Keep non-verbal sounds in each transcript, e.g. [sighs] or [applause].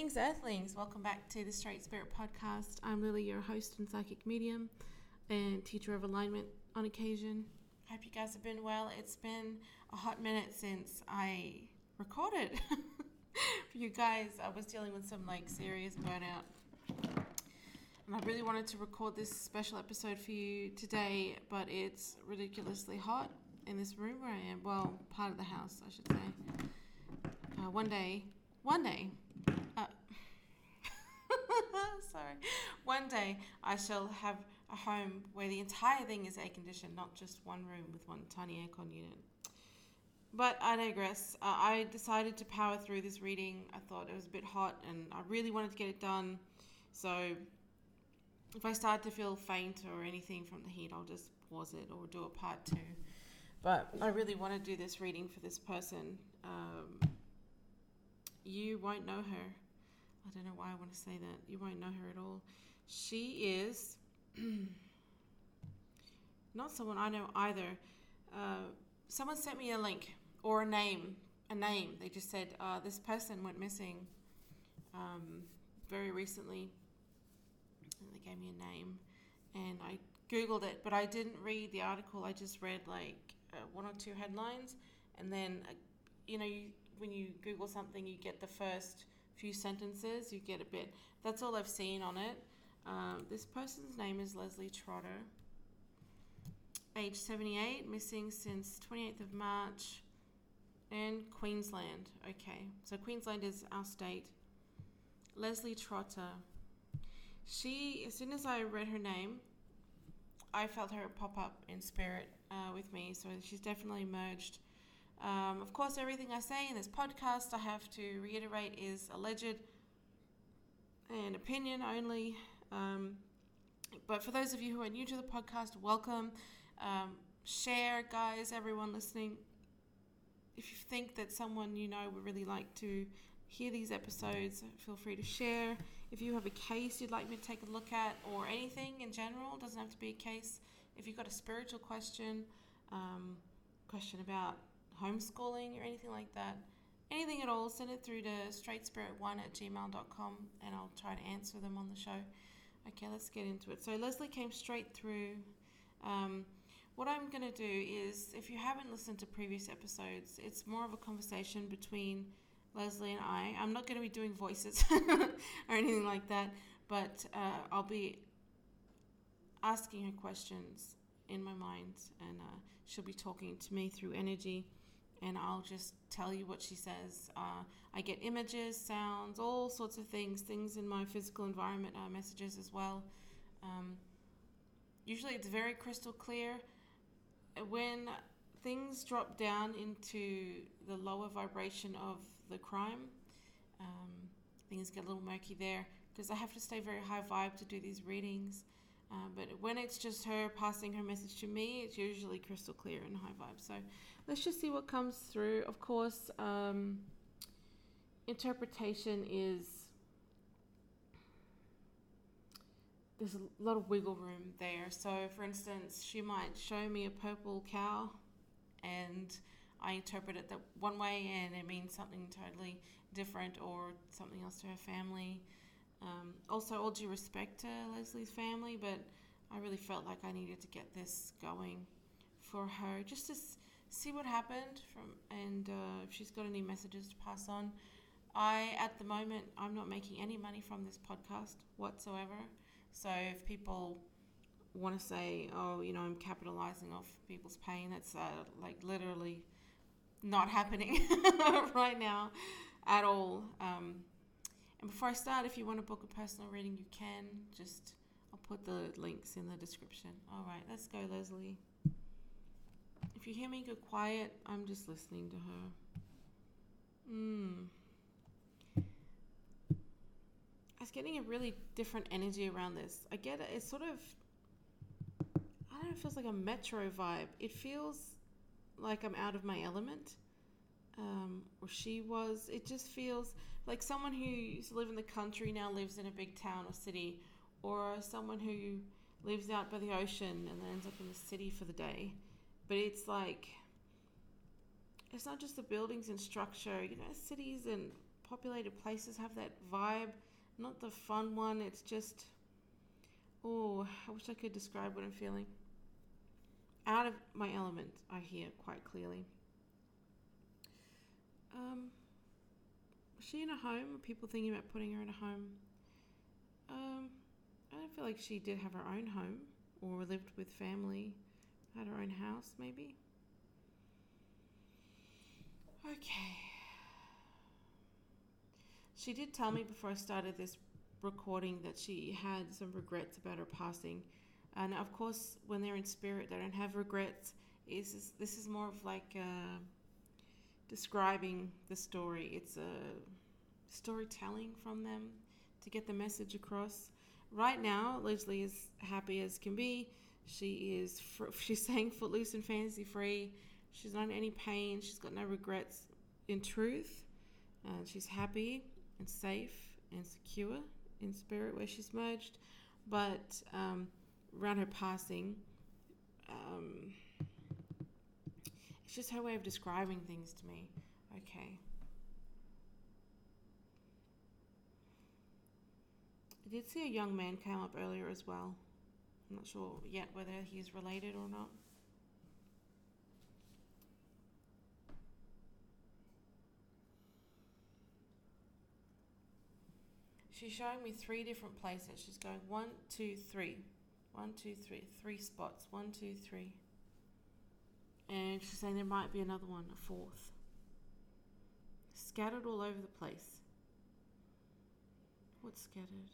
Greetings, Earthlings. Welcome back to the Straight Spirit Podcast. I'm Lily, your host and psychic medium and teacher of alignment on occasion. Hope you guys have been well. It's been a hot minute since I recorded for [laughs] you guys. I was dealing with some like serious burnout. And I really wanted to record this special episode for you today, but it's ridiculously hot in this room where I am. Well, part of the house, I should say. Uh, one day, one day, [laughs] sorry, one day I shall have a home where the entire thing is air conditioned, not just one room with one tiny aircon unit. But I digress. Uh, I decided to power through this reading. I thought it was a bit hot and I really wanted to get it done. So if I start to feel faint or anything from the heat, I'll just pause it or do a part two. But I really want to do this reading for this person. Um, you won't know her. I don't know why I want to say that. You won't know her at all. She is [clears throat] not someone I know either. Uh, someone sent me a link or a name. A name. They just said uh, this person went missing um, very recently. And they gave me a name, and I googled it, but I didn't read the article. I just read like uh, one or two headlines, and then uh, you know you, when you Google something, you get the first few sentences. You get a bit. That's all I've seen on it. Um, this person's name is Lesley Trotter. Age 78, missing since 28th of March in Queensland. Okay, so Queensland is our state. Lesley Trotter. She, as soon as I read her name, I felt her pop up in spirit uh, with me. So she's definitely emerged. Um, of course, everything I say in this podcast, I have to reiterate, is alleged and opinion only. Um, but for those of you who are new to the podcast, welcome. Um, share, guys, everyone listening. If you think that someone you know would really like to hear these episodes, feel free to share. If you have a case you'd like me to take a look at, or anything in general, doesn't have to be a case. If you've got a spiritual question, um, question about homeschooling or anything like that, anything at all, send it through to straightspirit1 at gmail.com and I'll try to answer them on the show. Okay, let's get into it. So Lesley came straight through. Um, what I'm going to do is, if you haven't listened to previous episodes, it's more of a conversation between Lesley and I. I'm not going to be doing voices [laughs] or anything like that, but uh, I'll be asking her questions in my mind, and uh, she'll be talking to me through energy, and I'll just tell you what she says. Uh, I get images, sounds, all sorts of things, things in my physical environment, uh, messages as well. Um, usually it's very crystal clear. When things drop down into the lower vibration of the crime, um, things get a little murky there because I have to stay very high vibe to do these readings. Uh, but when it's just her passing her message to me, it's usually crystal clear and high vibe. So let's just see what comes through. Of course, um, interpretation is there's a lot of wiggle room there. So, for instance, she might show me a purple cow, and I interpret it that one way, and it means something totally different or something else to her family. Um, also, all due respect to Lesley's family, but I really felt like I needed to get this going for her, just to s- see what happened from, and uh, if she's got any messages to pass on. I, at the moment, I'm not making any money from this podcast whatsoever. So if people want to say, oh, you know, I'm capitalizing off people's pain, that's uh, like literally not happening [laughs] right now at all. Um, and before I start, if you want to book a personal reading, you can. Just, I'll put the links in the description. All right, let's go, Lesley. If you hear me go quiet, I'm just listening to her. Hmm. I was getting a really different energy around this. I get it. It's sort of, I don't know, it feels like a metro vibe. It feels like I'm out of my element. Um, or she was. It just feels like someone who used to live in the country now lives in a big town or city, or someone who lives out by the ocean and then ends up in the city for the day. But it's like, it's not just the buildings and structure, you know, cities and populated places have that vibe. Not the fun one. It's just, oh, I wish I could describe what I'm feeling. Out of my element, I hear quite clearly. Um, was she in a home? Are people thinking about putting her in a home? Um, I don't feel like she did have her own home or lived with family, had her own house, maybe. Okay. She did tell me before I started this recording that she had some regrets about her passing. And of course, when they're in spirit, they don't have regrets. This is, this is more of like describing the story. It's a storytelling from them to get the message across. Right now, Leslie is happy as can be. She is fr- [laughs] she's saying footloose and fantasy free. She's not in any pain. She's got no regrets. In truth, uh, she's happy and safe and secure in spirit where she's merged. But um, around her passing, um, it's just her way of describing things to me. Okay. I did see a young man come up earlier as well. I'm not sure yet whether he's related or not. She's showing me three different places. She's going one, two, three. One, two, three. Three spots. One, two, three. And she's saying there might be another one, a fourth. Scattered all over the place. What's scattered?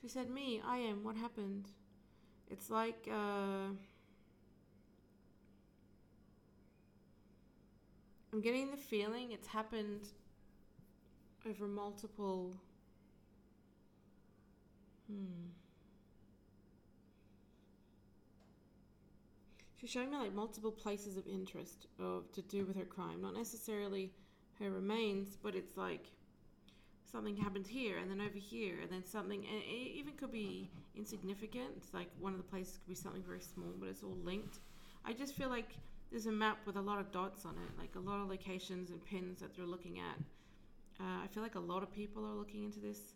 She said, Me, I am. What happened? It's like, uh, I'm getting the feeling it's happened over multiple. Hmm. She's showing me like multiple places of interest of to do with her crime, not necessarily her remains, but it's like something happened here and then over here and then something and it even could be insignificant. It's like one of the places could be something very small but it's all linked. I just feel like there's a map with a lot of dots on it like a lot of locations and pins that they're looking at. Uh, i feel like a lot of people are looking into this.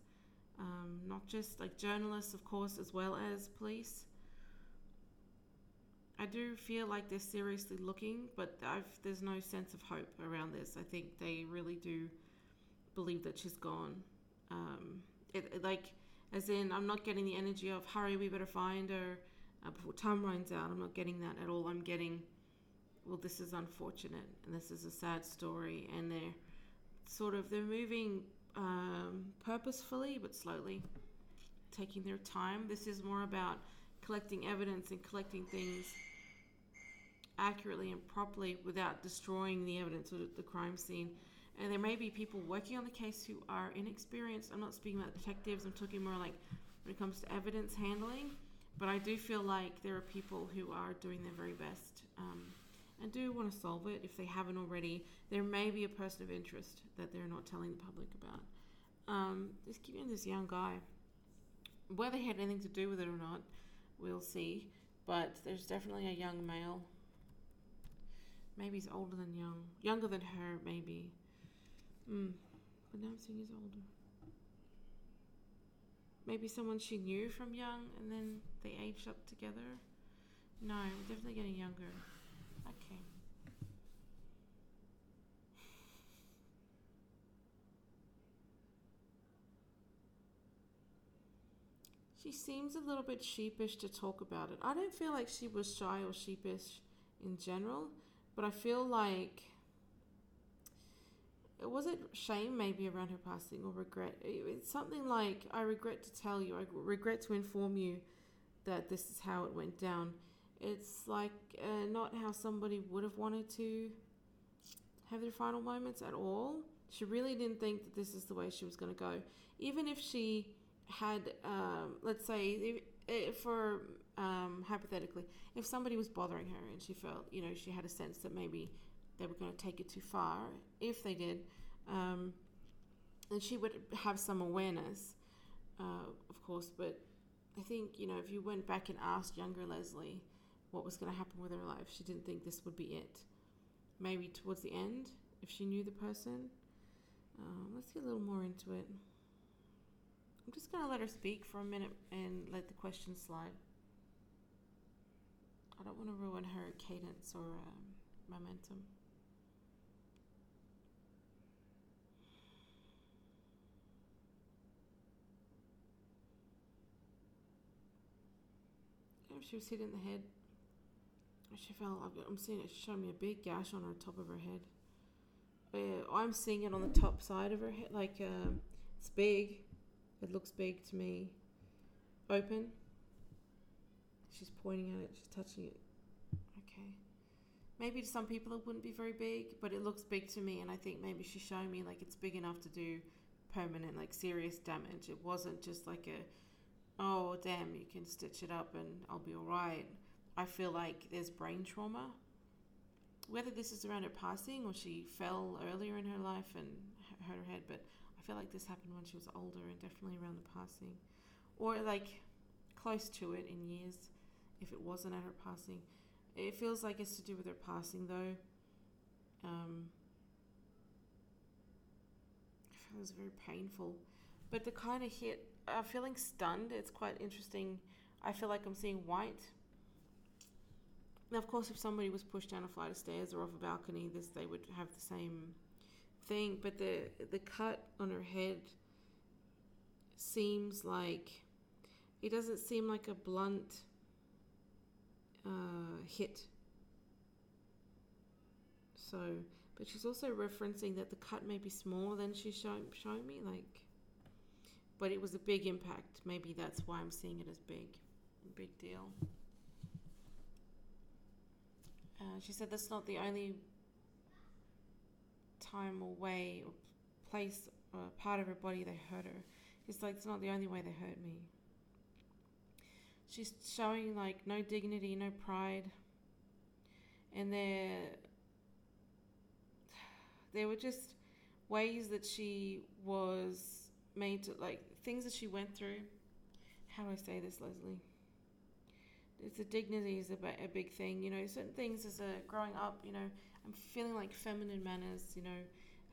Um, not just like journalists of course as well as police i do feel like they're seriously looking but I've, there's no sense of hope around this i think they really do believe that she's gone. Um, it, it, like, as in, I'm not getting the energy of hurry, we better find her uh, before time runs out. I'm not getting that at all. I'm getting, well, this is unfortunate and this is a sad story, and they're sort of they're moving um, purposefully but slowly, taking their time. This is more about collecting evidence and collecting things accurately and properly without destroying the evidence or the crime scene and there may be people working on the case who are inexperienced. I'm not speaking about detectives, I'm talking more like when it comes to evidence handling. But I do feel like there are people who are doing their very best um, and do want to solve it if they haven't already. There may be a person of interest that they're not telling the public about. Um, just giving this young guy, whether he had anything to do with it or not, we'll see. But there's definitely a young male. Maybe he's older than young, younger than her, maybe. Mm. But now I'm seeing he's older. Maybe someone she knew from young and then they aged up together. No, we're definitely getting younger. Okay. She seems a little bit sheepish to talk about it. I don't feel like she was shy or sheepish in general, but I feel like it was it shame maybe around her passing or regret? It's something like, I regret to tell you, I regret to inform you that this is how it went down. It's like uh, not how somebody would have wanted to have their final moments at all. She really didn't think that this is the way she was going to go. Even if she had, um, let's say, if, if for um, hypothetically, if somebody was bothering her and she felt, you know, she had a sense that maybe they were going to take it too far. If they did, um, she would have some awareness, uh, of course. But I think you know, if you went back and asked younger Lesley what was going to happen with her life, she didn't think this would be it. maybe towards the end if she knew the person. Um, let's get a little more into it. I'm just going to let her speak for a minute and let the questions slide. I don't want to ruin her cadence or um, momentum. She was hit in the head. She fell. I'm seeing it showing me a big gash on her top of her head. Uh, I'm seeing it on the top side of her head, like uh, it's big. It looks big to me. Open. She's pointing at it. She's touching it. Okay. Maybe to some people it wouldn't be very big, but it looks big to me, and I think maybe she's showing me like it's big enough to do permanent, like serious damage. It wasn't just like a oh, damn, you can stitch it up and I'll be all right. I feel like there's brain trauma. Whether this is around her passing or she fell earlier in her life and hurt her head, but feel like this happened when she was older and definitely around the passing. Or like close to it in years if it wasn't at her passing. It feels like it's to do with her passing though. Um, I it was very painful. But the kind of hit uh, feeling stunned. It's quite interesting. I feel like I'm seeing white. Now, of course, if somebody was pushed down a flight of stairs or off a balcony, this they would have the same thing. But the the cut on her head seems like it doesn't seem like a blunt uh, hit. So, but she's also referencing that the cut may be smaller than she's showing showing me, like but it was a big impact. Maybe that's why I'm seeing it as big, big deal. Uh, she said that's not the only time or way or place or part of her body they hurt her. It's like it's not the only way they hurt me. She's showing like no dignity, no pride, and there, there were just ways that she was made to like things that she went through. How do I say this, Lesley? It's the dignity is a, a big thing, you know. Certain things as a growing up, you know, I'm feeling like feminine manners, you know,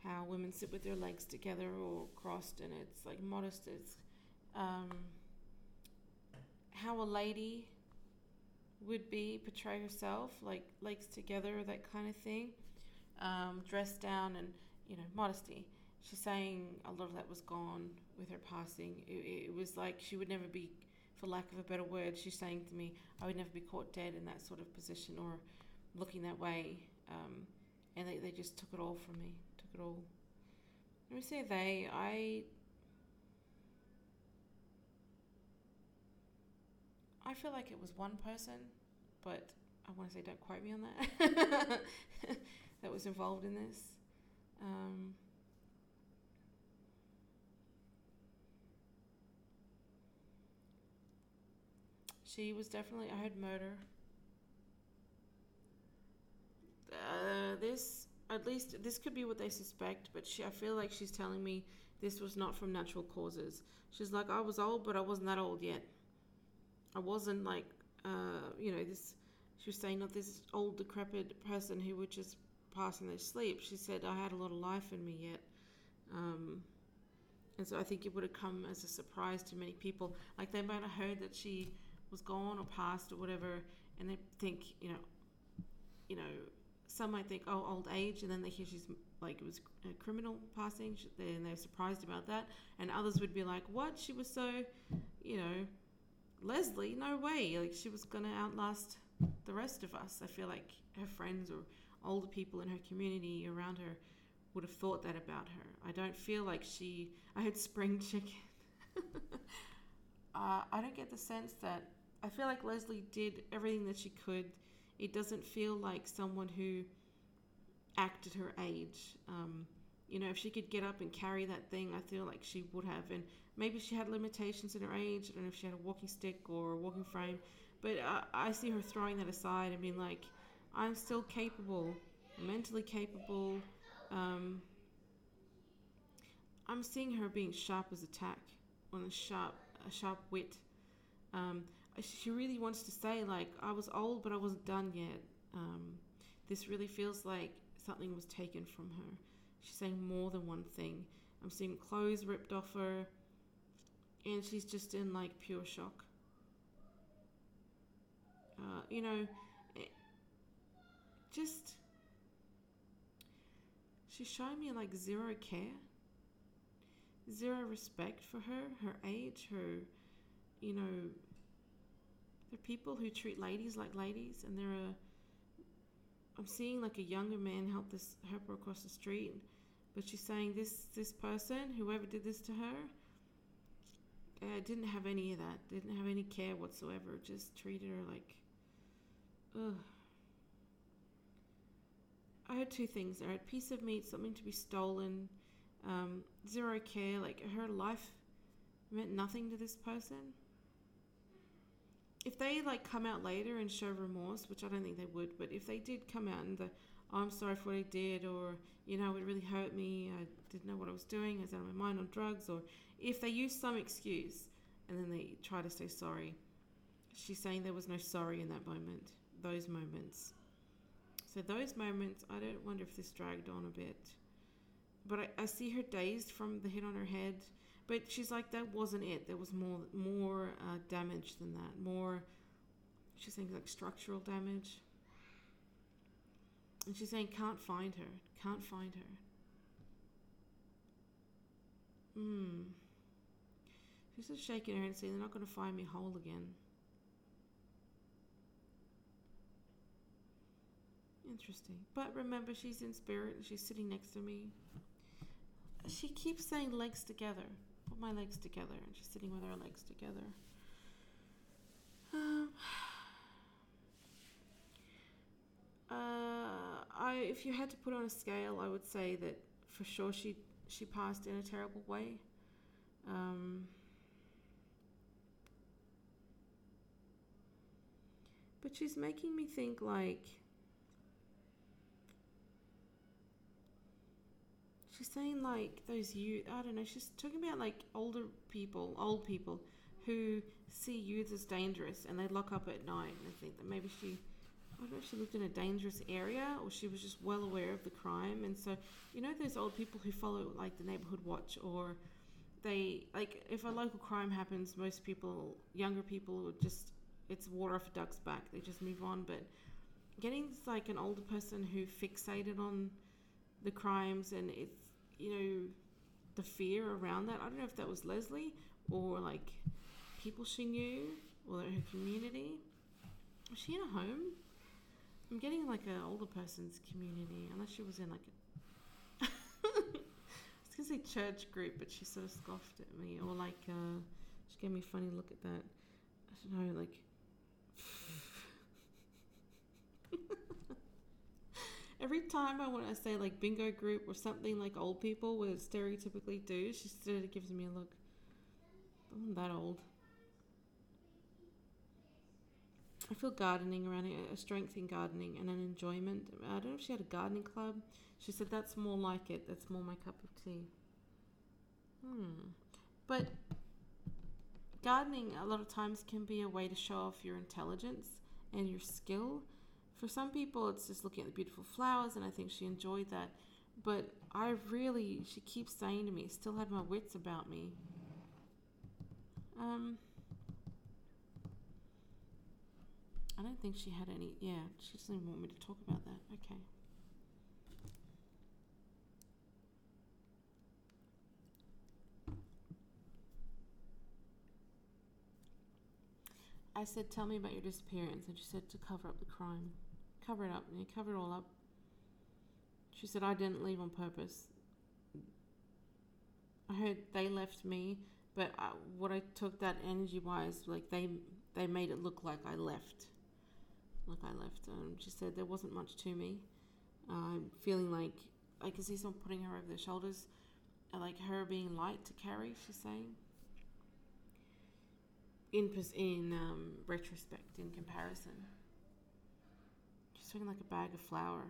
how women sit with their legs together or crossed, and it's like modest. It's um, how a lady would be portray herself, like legs together, that kind of thing, um, dressed down, and you know, modesty she's saying a lot of that was gone with her passing. It, it, was like she would never be, for lack of a better word, she's saying to me, I would never be caught dead in that sort of position or looking that way. Um, and they, they just took it all from me, took it all. Let me say they, I. I feel like it was one person, but I want to say don't quote me on that. [laughs] that was involved in this. Um, She was definitely. I heard murder. Uh, this, at least, this could be what they suspect, but she, I feel like she's telling me this was not from natural causes. She's like, I was old, but I wasn't that old yet. I wasn't like, uh, you know, this. She was saying not this old decrepit person who would just pass in their sleep. She said I had a lot of life in me yet. Um, and so I think it would have come as a surprise to many people. Like they might have heard that she was gone or passed or whatever, and they think, you know, you know, some might think, oh, old age, and then they hear she's like it was a criminal passing, and they're surprised about that, and others would be like, what? She was so, you know, Lesley, no way, like she was gonna outlast the rest of us. I feel like her friends or older people in her community around her would have thought that about her. I don't feel like she. I had spring chicken. [laughs] uh, I don't get the sense that I feel like Lesley did everything that she could. It doesn't feel like someone who acted her age. Um, you know, if she could get up and carry that thing, I feel like she would have. And maybe she had limitations in her age. I don't know if she had a walking stick or a walking frame. But I, I see her throwing that aside and being like, I'm still capable, mentally capable. Um, I'm seeing her being sharp as a tack, on a sharp, a sharp wit. Um, she really wants to say like I was old but I wasn't done yet. Um, this really feels like something was taken from her. She's saying more than one thing. I'm seeing clothes ripped off her, and she's just in like pure shock. Uh, you know, it, just she's showing me like zero care, zero respect for her, her age, her, you know, there are people who treat ladies like ladies, and there are. I'm seeing like a younger man help this help her across the street, but she's saying this this person, whoever did this to her, uh, didn't have any of that. Didn't have any care whatsoever. Just treated her like, ugh. I heard two things. I heard piece of meat, something to be stolen, um, zero care. Like her life meant nothing to this person. If they like come out later and show remorse, which I don't think they would, but if they did come out and the, oh, I'm sorry for what I did, or you know, it really hurt me. I didn't know what I was doing. I was out of my mind on drugs, or if they use some excuse and then they try to say sorry. She's saying there was no sorry in that moment, those moments. So, those moments, I don't wonder if this dragged on a bit. But I, I see her dazed from the hit on her head. But she's like, that wasn't it. There was more, more uh, damage than that. More, she's saying like structural damage. And she's saying, can't find her, can't find her. Hmm. She's just shaking her head and saying, they're not going to find me whole again. Interesting. But remember, she's in spirit and she's sitting next to me. She keeps saying legs together. Put my legs together. And she's sitting with her legs together. Um, [sighs] uh, I, if you had to put on a scale, I would say that for sure she she passed in a terrible way. Um, but she's making me think like she's saying like those youth i don't know she's talking about like older people old people who see youth as dangerous and they lock up at night and i think that maybe she I don't know if she lived in a dangerous area or she was just well aware of the crime. And so, you know, those old people who follow like the neighborhood watch or they, like, if a local crime happens, most people, younger people, would just, it's water off a duck's back. They just move on. But getting like an older person who fixated on the crimes and it's, you know, the fear around that. I don't know if that was Lesley or like people she knew or her community. Was she in a home? I'm getting like an older person's community, unless she was in like a. [laughs] I was gonna say church group, but she sort of scoffed at me, or like uh, she gave me a funny look at that. I don't know, like. [laughs] Every time I want to say like bingo group or something like old people would stereotypically do, she of gives me a look. I'm that old. I feel gardening around it, a strength in gardening and an enjoyment. I don't know if she had a gardening club. She said that's more like it. That's more my cup of tea. Hmm. But gardening a lot of times can be a way to show off your intelligence and your skill. For some people, it's just looking at the beautiful flowers, and I think she enjoyed that. But I really, she keeps saying to me, still had my wits about me. Um, I don't think she had any. Yeah, she doesn't even want me to talk about that. Okay. I said, Tell me about your disappearance. And she said, To cover up the crime. Cover it up. Covered it all up. She said, I didn't leave on purpose. I heard they left me, but I, what I took that energy wise, like they they made it look like I left like I left. Um, she said there wasn't much to me. I'm feeling like I can see someone putting her over their shoulders, uh, like her being light to carry. She's saying. In in um, retrospect, in comparison, talking like a bag of flour.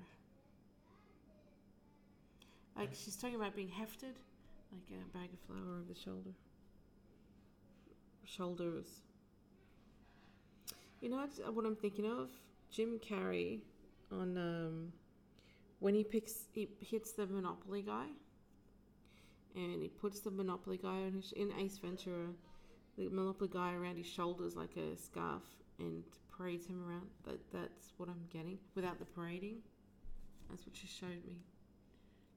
Like she's talking about being hefted, like a bag of flour over the shoulder. Shoulders. You know what, what I'm thinking of? Jim Carrey on um, when he picks, he hits the Monopoly guy, and he puts the Monopoly guy on his, in Ace Ventura, the Monopoly guy around his shoulders like a scarf, and parades him around. That that's what I'm getting without the parading. That's what she showed me.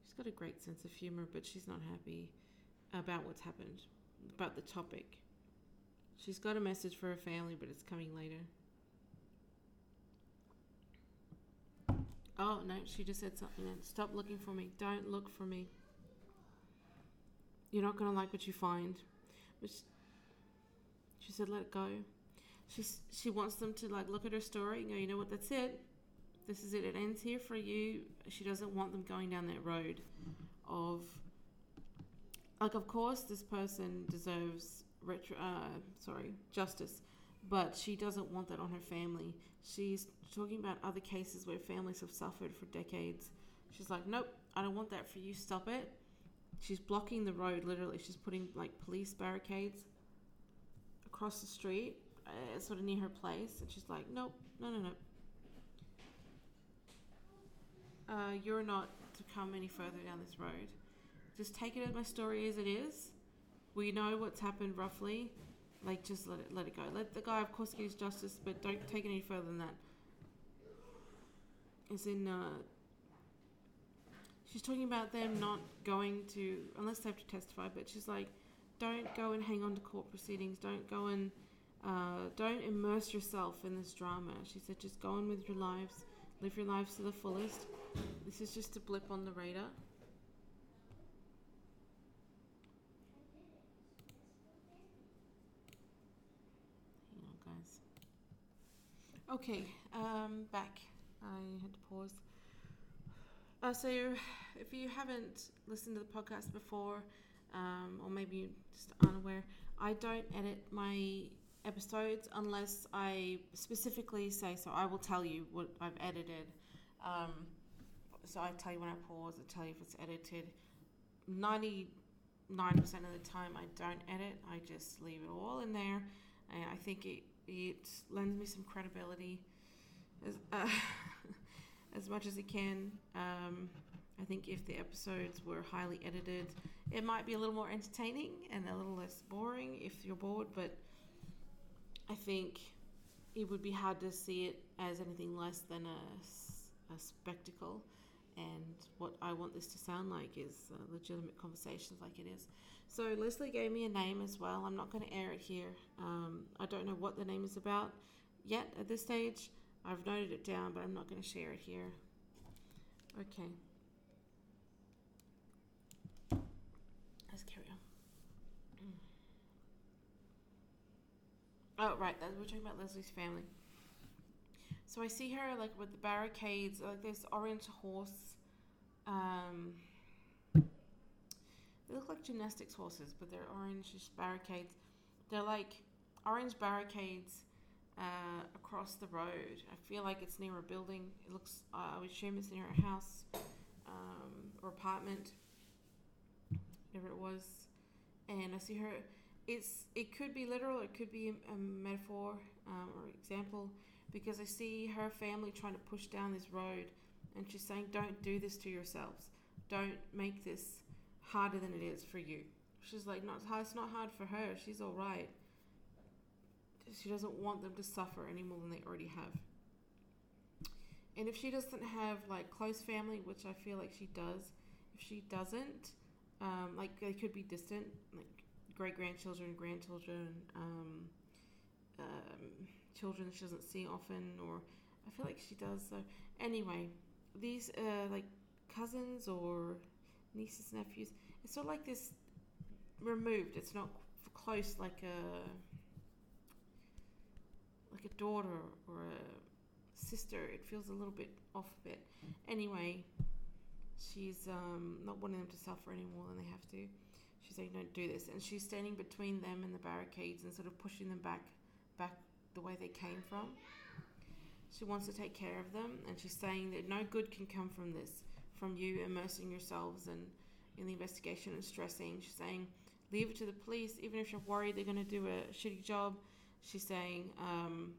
She's got a great sense of humor, but she's not happy about what's happened, about the topic. She's got a message for her family, but it's coming later. Oh, no, she just said something then. Stop looking for me. Don't look for me. You're not going to like what you find. Which she said, let it go. She's, she wants them to like look at her story and go, you know what, that's it. This is it. It ends here for you. She doesn't want them going down that road of, like, of course, this person deserves retro, uh, sorry, justice, but she doesn't want that on her family. She's talking about other cases where families have suffered for decades. She's like, nope, I don't want that for you. Stop it. She's blocking the road, literally. She's putting like police barricades across the street, uh, sort of near her place. And she's like, nope, no, no, no. Uh, you're not to come any further down this road. Just take it as my story as it is. We know what's happened roughly. Like, just let it let it go. Let the guy, of course, get his justice, but don't take it any further than that. As in, uh, she's talking about them not going to, unless they have to testify, but she's like, don't go and hang on to court proceedings. Don't go and, uh, don't immerse yourself in this drama. She said, just go on with your lives, live your lives to the fullest. This is just a blip on the radar. Okay, um, back. I had to pause. Uh, so, if you haven't listened to the podcast before, um, or maybe you just aren't aware, I don't edit my episodes unless I specifically say so. I will tell you what I've edited. Um, so I tell you when I pause, I tell you if it's edited. 99% of the time, I don't edit, I just leave it all in there. And I think it, it lends me some credibility as, uh, [laughs] as much as it can. Um, I think if the episodes were highly edited, it might be a little more entertaining and a little less boring if you're bored, but I think it would be hard to see it as anything less than a, a spectacle. And what I want this to sound like is uh, legitimate conversations, like it is. So Lesley gave me a name as well. I'm not going to air it here. Um, I don't know what the name is about yet at this stage. I've noted it down, but I'm not going to share it here. Okay. Let's carry on. Oh, right. We're talking about Lesley's family. So I see her like with the barricades, like this orange horse. Um, they look like gymnastics horses, but they're orange barricades. They're like orange barricades uh, across the road. I feel like it's near a building. It looks, uh, I would assume it's near a house um, or apartment, whatever it was. And I see her. It's it could be literal. It could be a, metaphor um, or example because I see her family trying to push down this road, and she's saying, "Don't do this to yourselves. Don't make this harder than it is for you." She's like, "Not it's not hard for her. She's all right." she doesn't want them to suffer any more than they already have. And if she doesn't have like close family, which I feel like she does, if she doesn't, um, like they could be distant, like great grandchildren, grandchildren, um, um, children she doesn't see often, or I feel like she does. So anyway, these uh, like cousins or nieces, nephews, it's sort of like this removed. It's not close like a like a daughter or a sister. It feels a little bit off a bit. Anyway, she's um, not wanting them to suffer any more than they have to. She's saying, "Don't do this," and she's standing between them and the barricades and sort of pushing them back, back the way they came from. She wants to take care of them, and she's saying that no good can come from this, from you immersing yourselves in, in the investigation and stressing. She's saying, leave it to the police, even if you're worried they're going to do a shitty job she's saying, um,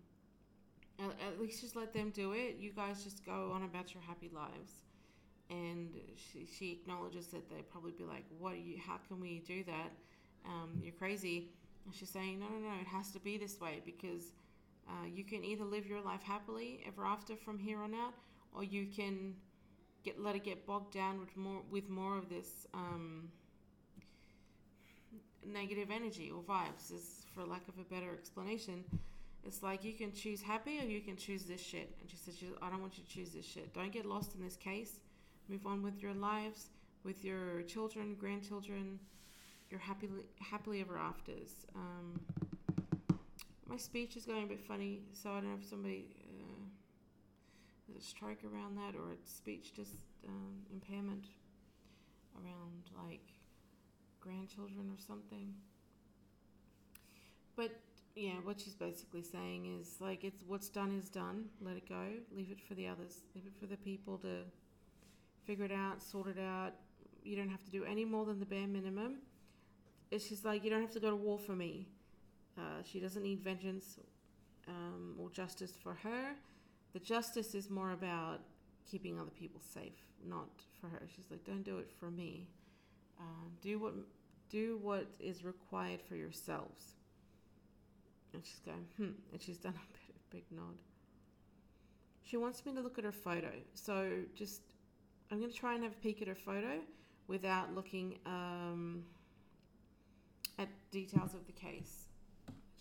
at, at least just let them do it. You guys just go on about your happy lives. And she, she acknowledges that they'd probably be like, "What are you? How can we do that? Um, you're crazy." And she's saying, "No, no, no. It has to be this way because uh, you can either live your life happily ever after from here on out, or you can get let it get bogged down with more with more of this um, negative energy or vibes." Is for lack of a better explanation. It's like you can choose happy or you can choose this shit. And she said, I don't want you to choose this shit. Don't get lost in this case move on with your lives, with your children, grandchildren, your happily happily ever afters. Um, my speech is going a bit funny, so I don't know if somebody uh, has a stroke around that or a speech just um, impairment around like grandchildren or something. But yeah, what she's basically saying is like it's what's done is done. Let it go. Leave it for the others. Leave it for the people to figure it out, sort it out. You don't have to do any more than the bare minimum. Just like you don't have to go to war for me. Uh, she doesn't need vengeance um, or justice for her. The justice is more about keeping other people safe, not for her. She's like, don't do it for me. Uh, do what do what is required for yourselves. And she's going, hmm. And she's done a [laughs] big nod. She wants me to look at her photo. So just I'm going to try and have a peek at her photo without looking um, at details of the case.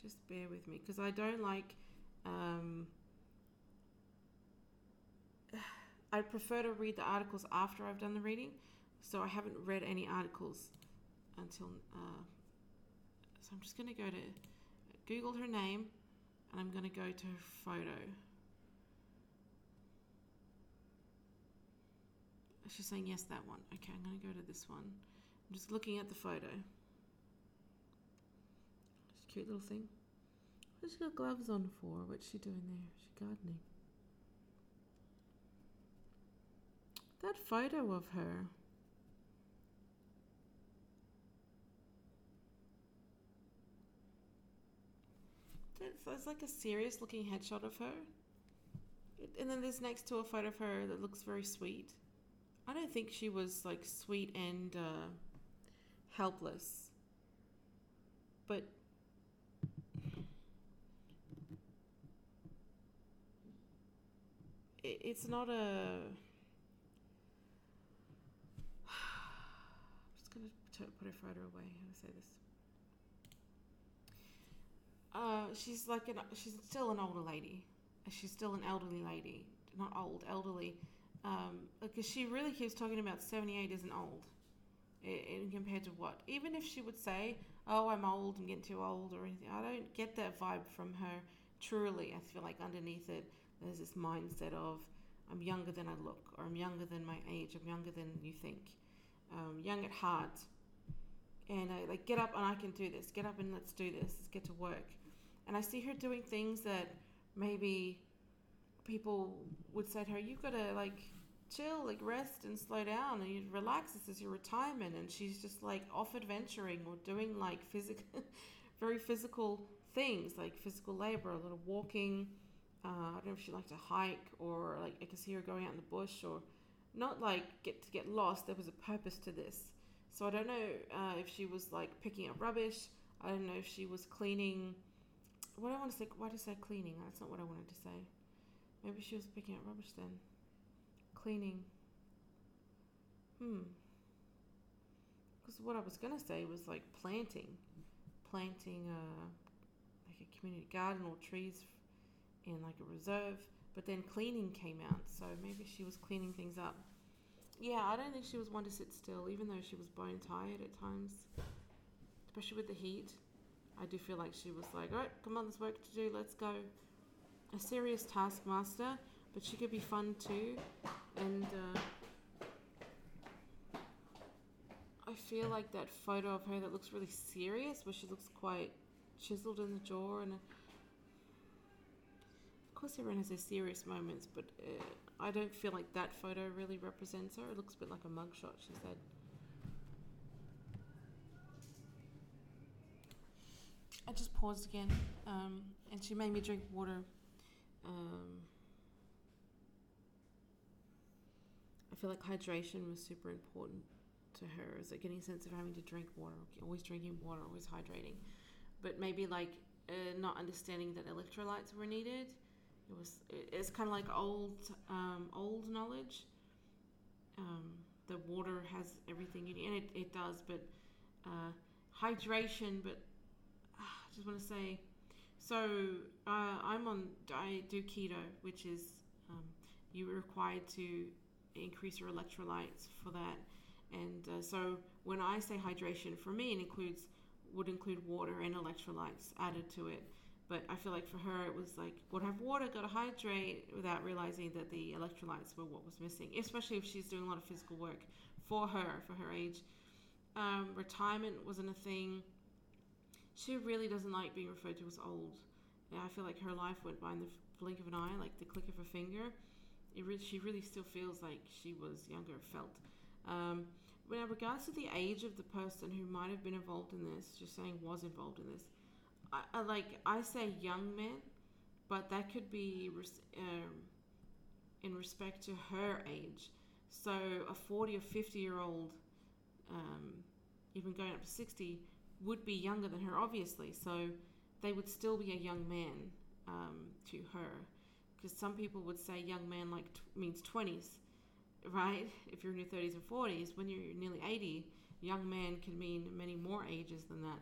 Just bear with me because I don't like. Um, [sighs] I prefer to read the articles after I've done the reading, so I haven't read any articles until. Uh, so I'm just going to go to Google her name and I'm going to go to her photo. She's saying yes, that one. Okay, I'm going to go to this one. I'm just looking at the photo. It's a cute little thing. What's she got gloves on for? What's she doing there? Is she gardening? That photo of her. That's like a serious looking headshot of her. And then there's next to a photo of her that looks very sweet. I don't think she was like sweet and uh, helpless, but it's not a. [sighs] I'm just gonna put her photo away. How to say this? Uh, she's like an. She's still an older lady. She's still an elderly lady, not old, elderly um, because she really keeps talking about 78 isn't old in compared to what even if she would say oh i'm old i'm getting too old or anything i don't get that vibe from her truly. I feel like underneath it there's this mindset of i'm younger than i look or i'm younger than my age i'm younger than you think. Um, young at heart. And I like get up and i can do this. Get up and let's do this. Let's get to work. And i see her doing things that maybe people would say to her you've got to like chill, like rest and slow down and you relax. This is your retirement. And she's just like off adventuring or doing like physical, [laughs] very physical things like physical labor, a little walking. Uh, I don't know if she liked to hike or like I could see her going out in the bush or not like get to get lost. There was a purpose to this. So I don't know uh, if she was like picking up rubbish. I don't know if she was cleaning. What I want to say? Why did I say cleaning? That's not what I wanted to say. Maybe she was picking up rubbish then cleaning. Hmm. Because what I was gonna say was like planting, planting uh, like a community garden or trees in like a reserve. But then cleaning came out, so maybe she was cleaning things up. Yeah, I don't think she was one to sit still, even though she was bone tired at times, especially with the heat. I do feel like she was like, all right, come on, there's work to do, let's go. A serious taskmaster but she could be fun too. And uh, I feel like that photo of her that looks really serious, where she looks quite chiseled in the jaw, and of course everyone has their serious moments, but uh, I don't feel like that photo really represents her. It looks a bit like a mugshot. She said. I just paused again, um, and she made me drink water. Um, I feel like hydration was super important to her. Is like getting a sense of having to drink water, always drinking water, always hydrating, but maybe like uh, not understanding that electrolytes were needed. It was it's kind of like old um, old knowledge. Um, the water has everything you need, and it, it does, but uh, hydration. But uh, I just want to say, so uh, I'm on I do keto, which is um, you're required to increase your electrolytes for that. And uh, so when I say hydration, for me it includes would include water and electrolytes added to it. But I feel like for her it was like, gotta have water, gotta hydrate, without realizing that the electrolytes were what was missing. Especially if she's doing a lot of physical work for her, for her age. Um, retirement wasn't a thing. She really doesn't like being referred to as old. And I feel like her life went by in the blink of an eye, like the click of a finger re- she really still feels like she was younger, felt. Um, in regards to the age of the person who might have been involved in this, just saying was involved in this, I, I like I say young men, but that could be res- um, in respect to her age. So a forty or fifty year old, um, even going up to sixty, would be younger than her, obviously. So they would still be a young man um, to her. Because some people would say young man like t- means 20s right? [laughs] If you're in your 30s and 40s when you're nearly 80 young man can mean many more ages than that.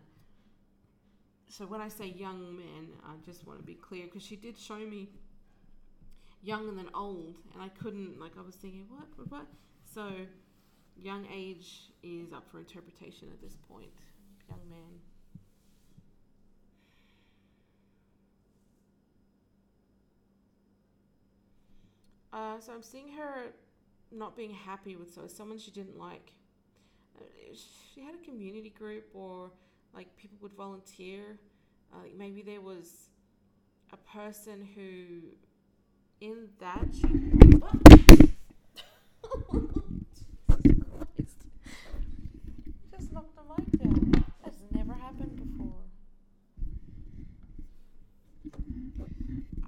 So when i say young man i just want to be clear because she did show me young and then old and i couldn't like i was thinking what? What, what? so young age is up for interpretation at this point young man Uh, so I'm seeing her not being happy with so someone she didn't like. Uh, she had a community group or like people would volunteer. Uh, maybe there was a person who in that she what? Just knocked the mic down. That's never happened before.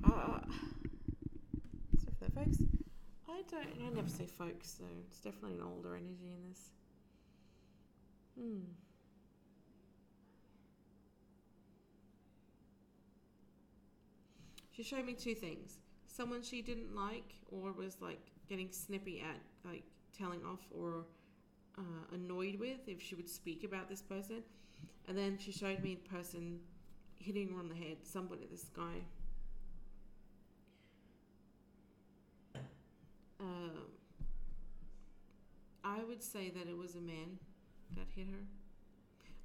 Uh, folks. I don't. I never say folks, so it's definitely an older energy in this. Hmm. She showed me two things. Someone she didn't like, or was like getting snippy at, like telling off or uh, annoyed with if she would speak about this person. And then she showed me the person hitting her on the head, somebody, this guy Um, I would say that it was a man that hit her.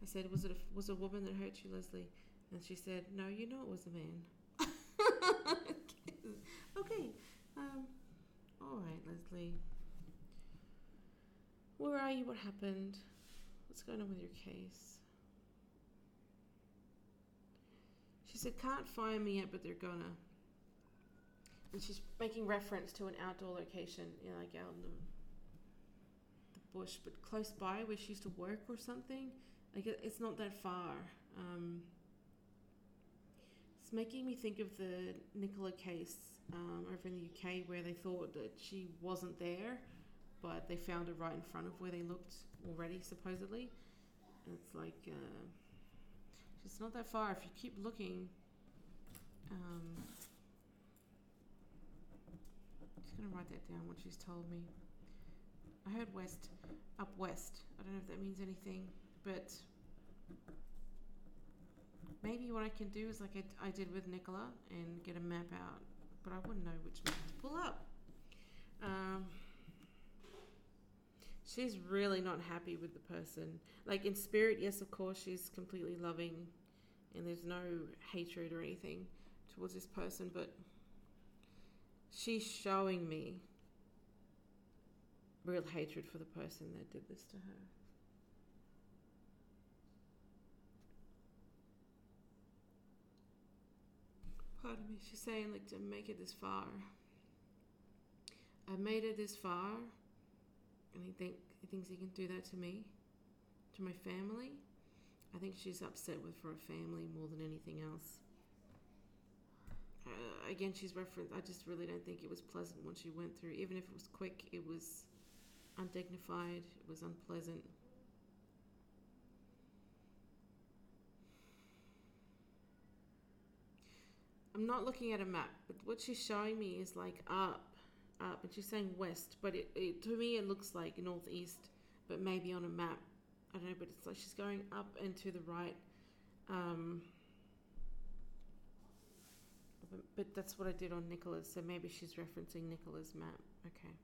I said, "Was it a, was a woman that hurt you, Lesley?" And she said, "No, you know it was a man." [laughs] okay. Um, all right, Lesley. Where are you? What happened? What's going on with your case? She said, "Can't find me yet, but they're gonna." and she's making reference to an outdoor location, you know, like out in the, bush, but close by where she used to work or something. Like it, it's not that far. Um, it's making me think of the Nicola case um, over in the UK where they thought that she wasn't there, but they found her right in front of where they looked already, supposedly. And it's like, uh, it's not that far. If you keep looking, um, just gonna write that down. What she's told me. I heard west, up west. I don't know if that means anything, but maybe what I can do is like I, I did with Nicola and get a map out, but I wouldn't know which map to pull up. Um, she's really not happy with the person. Like in spirit, yes, of course, she's completely loving, and there's no hatred or anything towards this person, but she's showing me real hatred for the person that did this to her. Pardon me, she's saying, like, to make it this far. I made it this far, and he, think, he thinks he can do that to me, to my family. I think she's upset with for her family more than anything else uh, again, she's referenced. I just really don't think it was pleasant when she went through. Even if it was quick, it was undignified. It was unpleasant. I'm not looking at a map, but what she's showing me is like up, up, and she's saying west, but it, it to me it looks like northeast, but maybe on a map. I don't know, but it's like she's going up and to the right. Um, but, but that's what I did on Nicola's, so maybe she's referencing Nicola's map. Okay.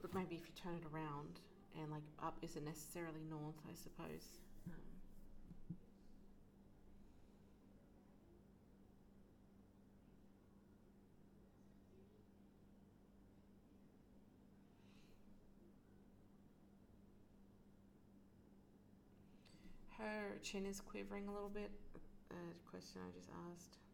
But maybe if you turn it around and like up isn't necessarily north, I suppose. Um, her chin is quivering a little bit. A question I just asked.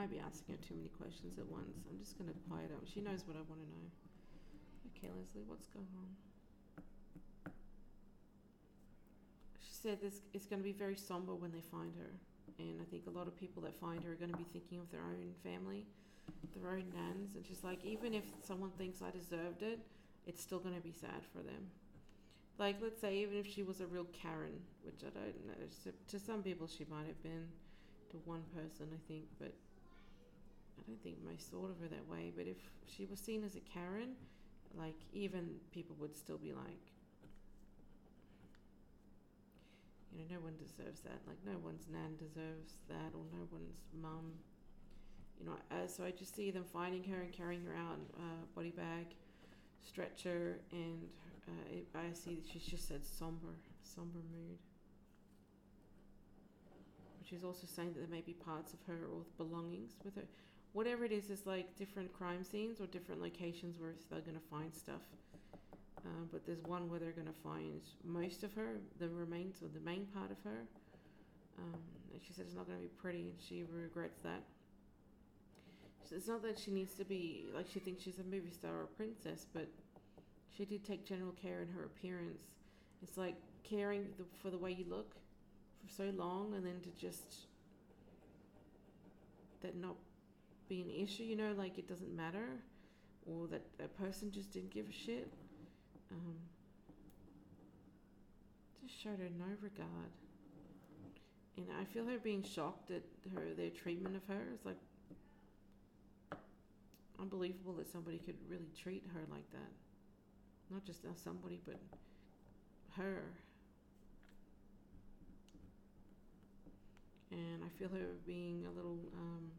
Might be asking her too many questions at once. I'm just going to quiet her. She knows what I want to know. Okay, Lesley, what's going on? She said this it's going to be very somber when they find her. And I think a lot of people that find her are going to be thinking of their own family, their own nans. And she's like, even if someone thinks I deserved it, it's still going to be sad for them. Like, let's say, even if she was a real Karen, which I don't know, to some people she might have been, to one person, I think, but I don't think most thought of her that way. But if she was seen as a Karen, like, even people would still be like, you know, no one deserves that. Like, no one's nan deserves that, or no one's mum. You know, uh, so I just see them finding her and carrying her out, uh, body bag, stretcher, and uh, it, I see that she's just said somber, somber mood. But she's also saying that there may be parts of her or belongings with her. Whatever it is, is like different crime scenes or different locations where they're going to find stuff. Um, but there's one where they're going to find most of her, the remains or the main part of her. Um, and she said it's not going to be pretty, and she regrets that. It's not that she needs to be like she thinks she's a movie star or a princess, but she did take general care in her appearance. It's like caring the, for the way you look for so long, and then to just that not be an issue, you know, like it doesn't matter, or that a person just didn't give a shit um, just showed her no regard. And I feel her being shocked at her their treatment of her. It's like unbelievable that somebody could really treat her like that. Not just somebody, but her. And I feel her being a little um,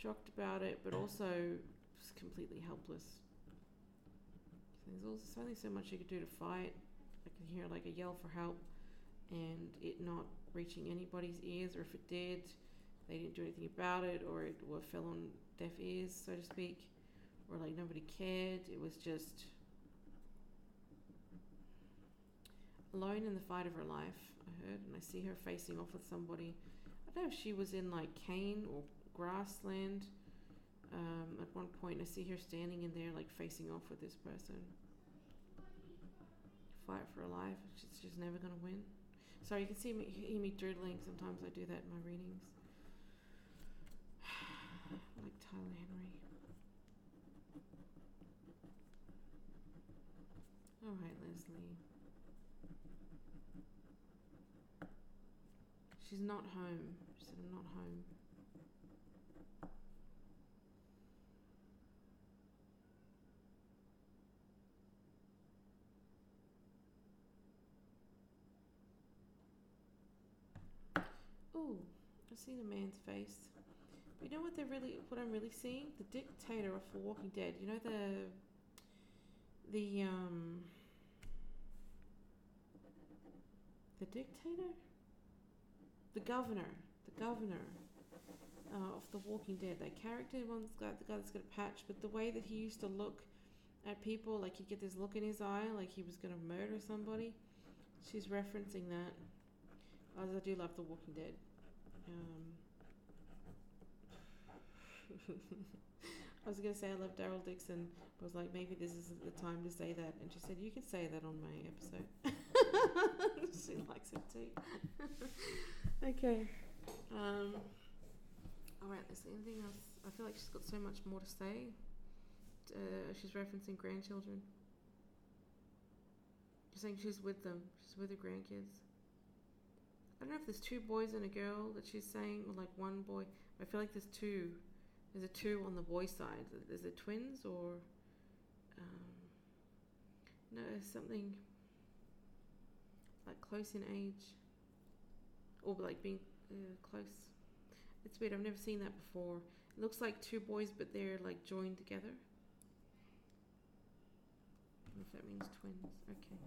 shocked about it, but mm. also just completely helpless. There's also only so much you could do to fight. I can hear like a yell for help and it not reaching anybody's ears, or if it did, they didn't do anything about it, or it or fell on deaf ears, so to speak, or like nobody cared. It was just alone in the fight of her life. I heard, and I see her facing off with somebody. I don't know if she was in like cane or grassland um, at one point, I see her standing in there, like facing off with this person. Fight for her life. She's just never going to win. Sorry, you can see me, hear me doodling. Sometimes I do that in my readings. [sighs] like Tyler Henry. All right, Lesley. She's not home. She said, I'm not home. Ooh, I the man's face. But you know what they're really what I'm really seeing? The dictator of The Walking Dead. You know the the um the dictator? The governor. The governor uh, of The Walking Dead. That character one's got the guy that's got a patch, but the way that he used to look at people, like he'd get this look in his eye, like he was gonna murder somebody. She's referencing that. As I do love The Walking Dead. Um, [laughs] I was gonna say I love Daryl Dixon, but I was like, maybe this isn't the time to say that. And she said, you can say that on my episode. [laughs] she likes it too. [laughs] okay. Um, all right. Is there anything else? I feel like she's got so much more to say. Uh, she's referencing grandchildren. She's saying she's with them. She's with her grandkids. I don't know if there's two boys and a girl that she's saying, or like one boy. I feel like there's two. There's a two on the boy side. Is it twins or? Um, no, something like close in age, or like being uh, close. It's weird. I've never seen that before. It looks like two boys, but they're like joined together. If that means twins. Okay.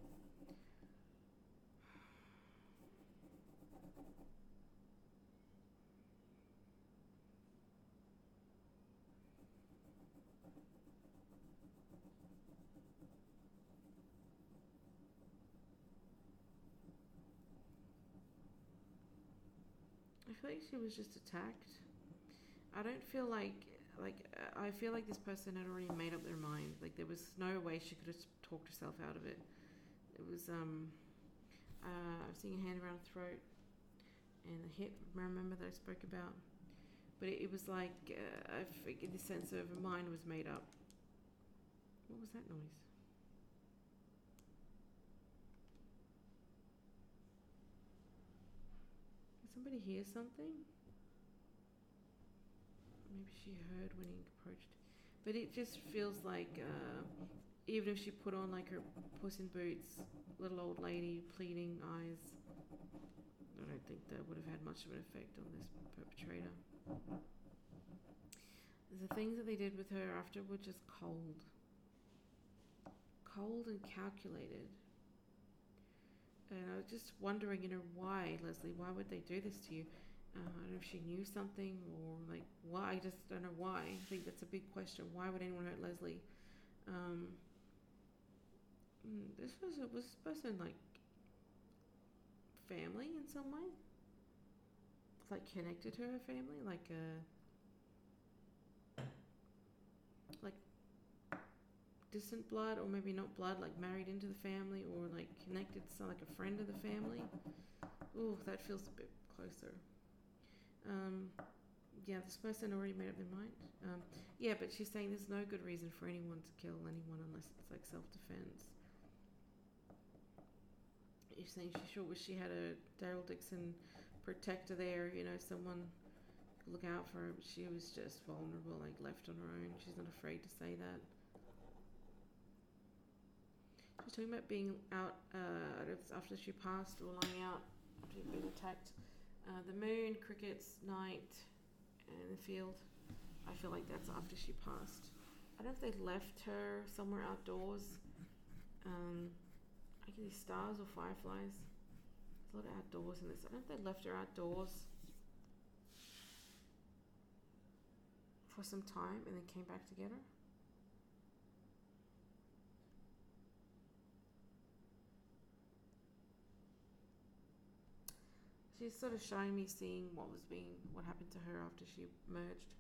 Feel like she was just attacked. I don't feel like like I feel like this person had already made up their mind. Like there was no way she could have talked herself out of it. It was um uh, I was seeing a hand around the throat and the hip. Remember that I spoke about, but it, was like uh, I the sense of her mind was made up. What was that noise? Somebody hear something? Maybe she heard when he approached. But it just feels like uh, even if she put on like her Puss in Boots, little old lady, pleading eyes, I don't think that would have had much of an effect on this perpetrator. The things that they did with her after were just cold. Cold and calculated. And I was just wondering, you know, why, Lesley? Why would they do this to you? Uh, I don't know if she knew something or like why. I just don't know why. I think that's a big question. Why would anyone hurt Lesley? Um, mm, this was was this person like family in some way? Like connected to her family, like a uh, like distant blood, or maybe not blood, like married into the family, or like connected to like a friend of the family. Ooh, that feels a bit closer. Um, yeah, this person already made up their mind. Um, yeah, but she's saying there's no good reason for anyone to kill anyone unless it's like self defense. You're saying she sure wish she had a Daryl Dixon protector there, you know, someone look out for her, she was just vulnerable, like left on her own. She's not afraid to say that. Talking about being out uh, after she passed or lying out after been attacked. Uh, the moon, crickets, night, and the field. I feel like that's after she passed. I don't know if they left her somewhere outdoors. Um, I get these stars or fireflies. There's a lot of outdoors in this. I don't know if they left her outdoors for some time and then came back together. She's sort of showing me seeing what was being what happened to her after she merged.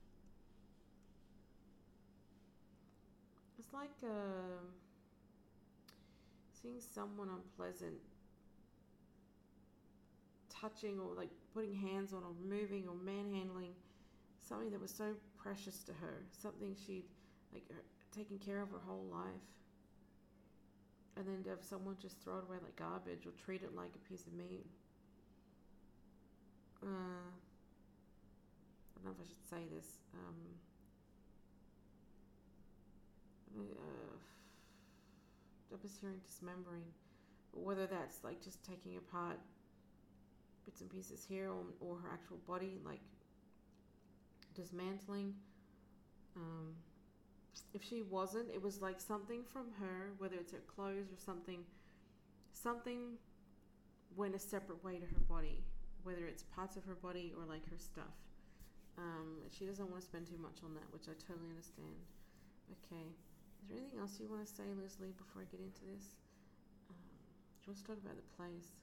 It's like uh, seeing someone unpleasant touching or like putting hands on or moving or manhandling something that was so precious to her, something she'd like taken care of her whole life. And then to have someone just throw it away like garbage or treat it like a piece of meat. Uh, I don't know if I should say this. Um, uh, I was hearing dismembering, whether that's like just taking apart bits and pieces here or, or her actual body, like dismantling. Um, if she wasn't, it was like something from her, whether it's her clothes or something, something went a separate way to her body whether it's parts of her body or like her stuff. Um, she doesn't want to spend too much on that, which I totally understand. Okay. Is there anything else you want to say, Lesley, before I get into this? Um, do you want to talk about the place?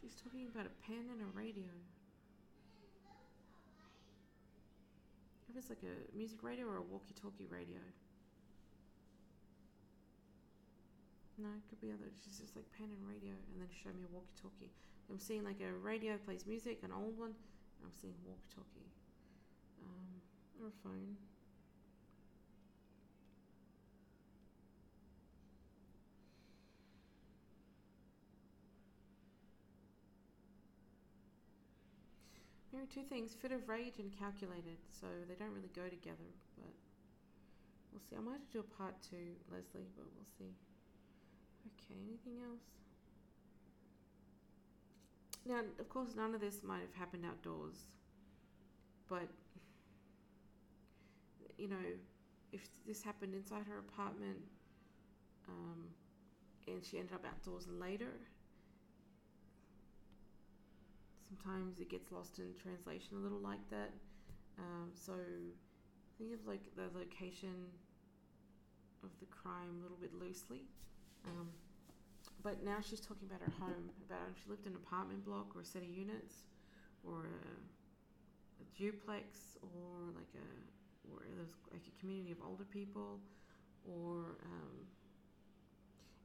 She's talking about a pen and a radio. If it's like a music radio or a walkie-talkie radio. No, it could be other. She's just like pen and radio, and then show me a walkie-talkie. I'm seeing like a radio plays music, an old one. I'm seeing walkie-talkie, um, or a phone. There are two things: fit of rage and calculated. So they don't really go together, but we'll see. I might have to do a part two, Lesley, but we'll see. Okay, anything else? Now, of course, none of this might have happened outdoors, but you know, if this happened inside her apartment, um, and she ended up outdoors later, sometimes it gets lost in translation a little like that. Um, so think of like the location of the crime a little bit loosely. Um, but now she's talking about her home, about if she lived in an apartment block or a set of units, or a, a duplex, or like a or like a community of older people, or um,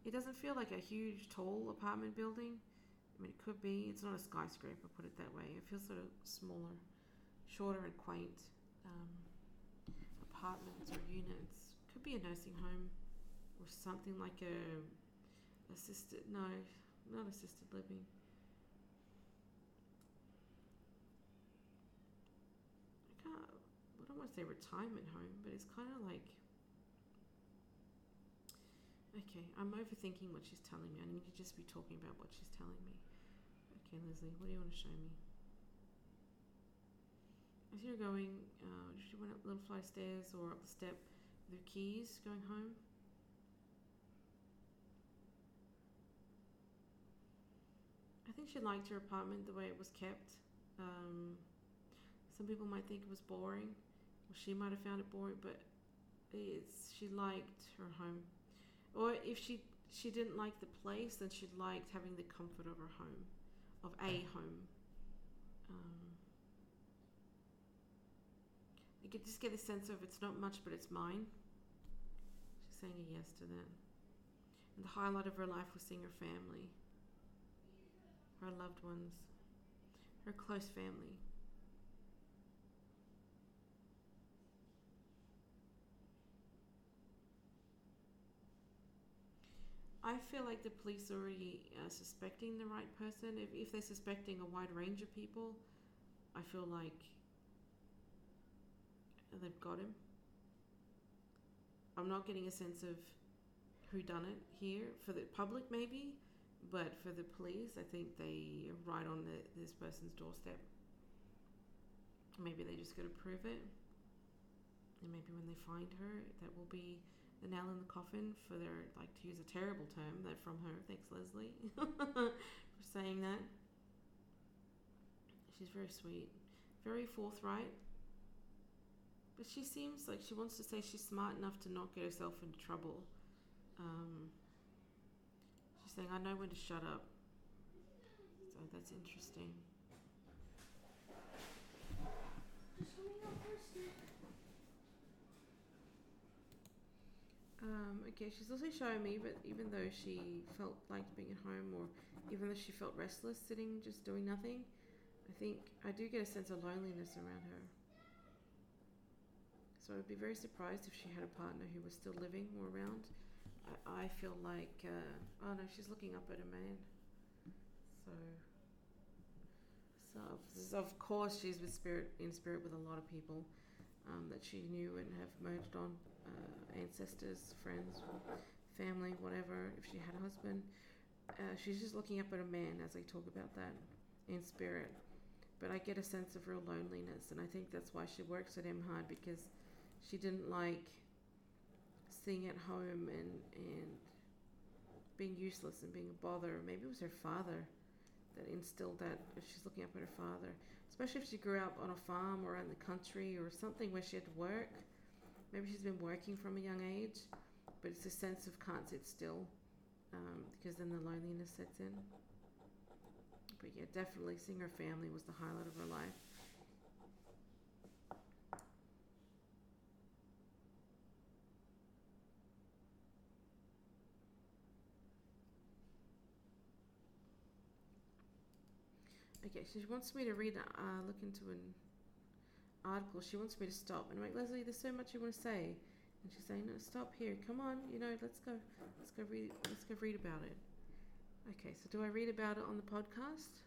it doesn't feel like a huge, tall apartment building. I mean, it could be. It's not a skyscraper, put it that way. It feels sort of smaller, shorter, and quaint um, apartments or units. Could be a nursing home or something like a assisted. No, not assisted living. I can't. I don't want to say retirement home, but it's kind of like. Okay, I'm overthinking what she's telling me. I need to just be talking about what she's telling me. Okay, Lesley, what do you want to show me? As you're going, uh, she went up little flight stairs or up the step with her keys going home. I think she liked her apartment the way it was kept. Um, some people might think it was boring. Well, she might have found it boring, but it's she liked her home. Or if she she didn't like the place, then she liked having the comfort of her home, of a home. Um, you could just get a sense of it's not much, but it's mine. She's saying a yes to that. And the highlight of her life was seeing her family her loved ones, her close family. I feel like the police are already uh, suspecting the right person. If, if they're suspecting a wide range of people, I feel like they've got him. I'm not getting a sense of who done it here for the public, maybe. But for the police, I think they are right on the, this person's doorstep. Maybe they just got to prove it. And maybe when they find her, that will be the nail in the coffin for their, like to use a terrible term, that from her. Thanks, Lesley, [laughs] for saying that. She's very sweet, very forthright. But she seems like she wants to say she's smart enough to not get herself into trouble. Um, she's saying, I know when to shut up. So that's interesting. Um, okay, she's also showing me, but even though she felt like being at home, or even though she felt restless sitting just doing nothing, I think I do get a sense of loneliness around her. So I'd be very surprised if she had a partner who was still living or around. I, I feel like, uh, oh no, she's looking up at a man. So, so of course she's with spirit in spirit with a lot of people um, that she knew and have merged on, uh, ancestors, friends, family, whatever. If she had a husband, uh, she's just looking up at a man as I talk about that in spirit. But I get a sense of real loneliness, and I think that's why she works at M hard because she didn't like staying at home and and being useless and being a bother. Maybe it was her father that instilled that. If she's looking up at her father, especially if she grew up on a farm or in the country or something where she had to work maybe she's been working from a young age, but it's a sense of can't sit still um, because then the loneliness sets in. But yeah, definitely seeing her family was the highlight of her life. Okay, so she wants me to read, uh, look into an article. She wants me to stop. And I'm like, Lesley, there's so much you want to say. And she's saying, no, stop here. Come on, you know, let's go. Let's go read. Let's go read about it. Okay, so do I read about it on the podcast,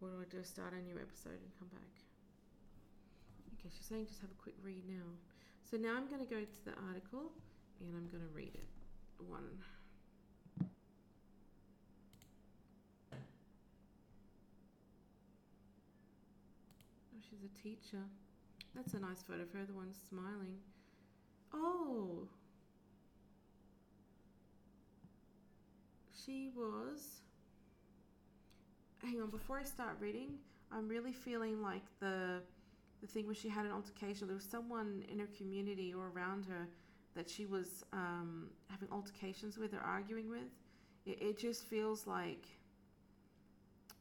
or do I just start a new episode and come back? Okay, she's saying just have a quick read now. So now I'm going to go to the article and I'm going to read it. One. Oh, she's a teacher. That's a nice photo of her, the one smiling. Oh! She was. Hang on, before I start reading, I'm really feeling like the the thing where she had an altercation. There was someone in her community or around her that she was um, having altercations with or arguing with. It, it just feels like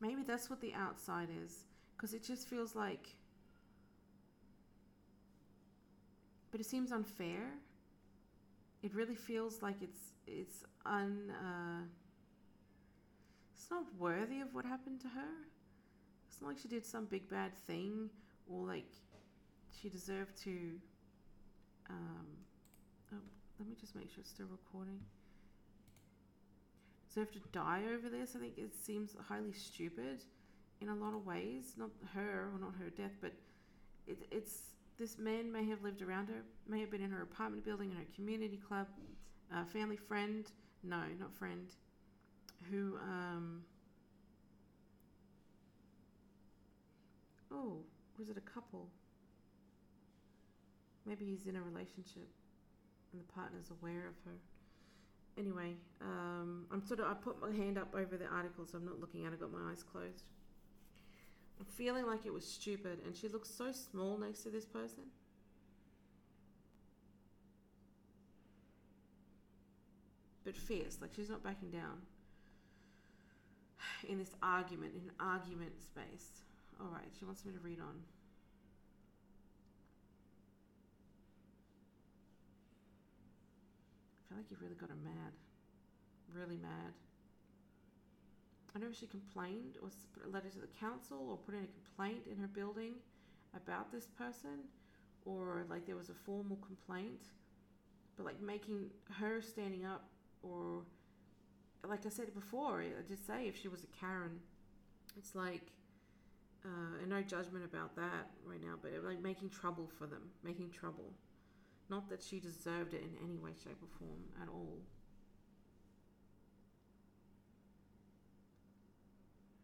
maybe that's what the outside is because it just feels like. But it seems unfair. It really feels like it's it's un. Uh, it's not worthy of what happened to her. It's not like she did some big bad thing or like she deserved to. Um, oh, let me just make sure it's still recording. Deserved to die over this. I think it seems highly stupid in a lot of ways. Not her or not her death, but it, it's this man may have lived around her, may have been in her apartment building, in her community club, uh, family friend. No, not friend. Who um, oh was it a couple? Maybe he's in a relationship and the partner's aware of her. Anyway, um, I'm sort of, I put my hand up over the article so I'm not looking at it, I've got my eyes closed. Feeling like it was stupid and she looks so small next to this person. But fierce, like she's not backing down in this argument, in argument space. All right, she wants me to read on. I feel like you've really got her mad. Really mad. I don't know if she complained or put a letter to the council or put in a complaint in her building about this person or like there was a formal complaint. But like making her standing up or like I said before, I did say if she was a Karen, it's like uh, and no judgment about that right now, but like making trouble for them, making trouble. Not that she deserved it in any way, shape, or form at all.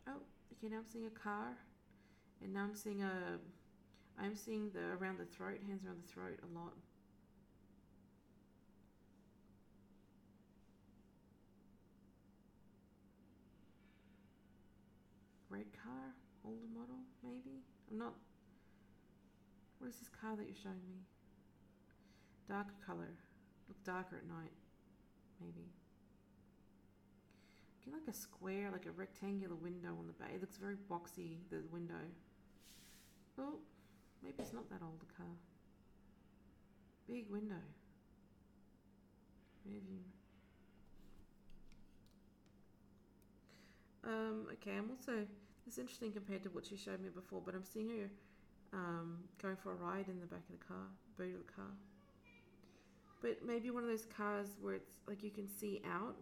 Oh, okay, now I'm seeing a car, and now I'm seeing a. I'm seeing the around the throat, hands around the throat a lot. Red car older model, maybe? I'm not. What is this car that you're showing me? Darker color. Look darker at night, maybe. Like a square, like a rectangular window on the bay. It looks very boxy, the window. Oh, maybe it's not that old a car. Big window. View. Um, okay, I'm also it's interesting compared to what she showed me before, but I'm seeing her um, going for a ride in the back of the car, boot of the car. But maybe one of those cars where it's like you can see out.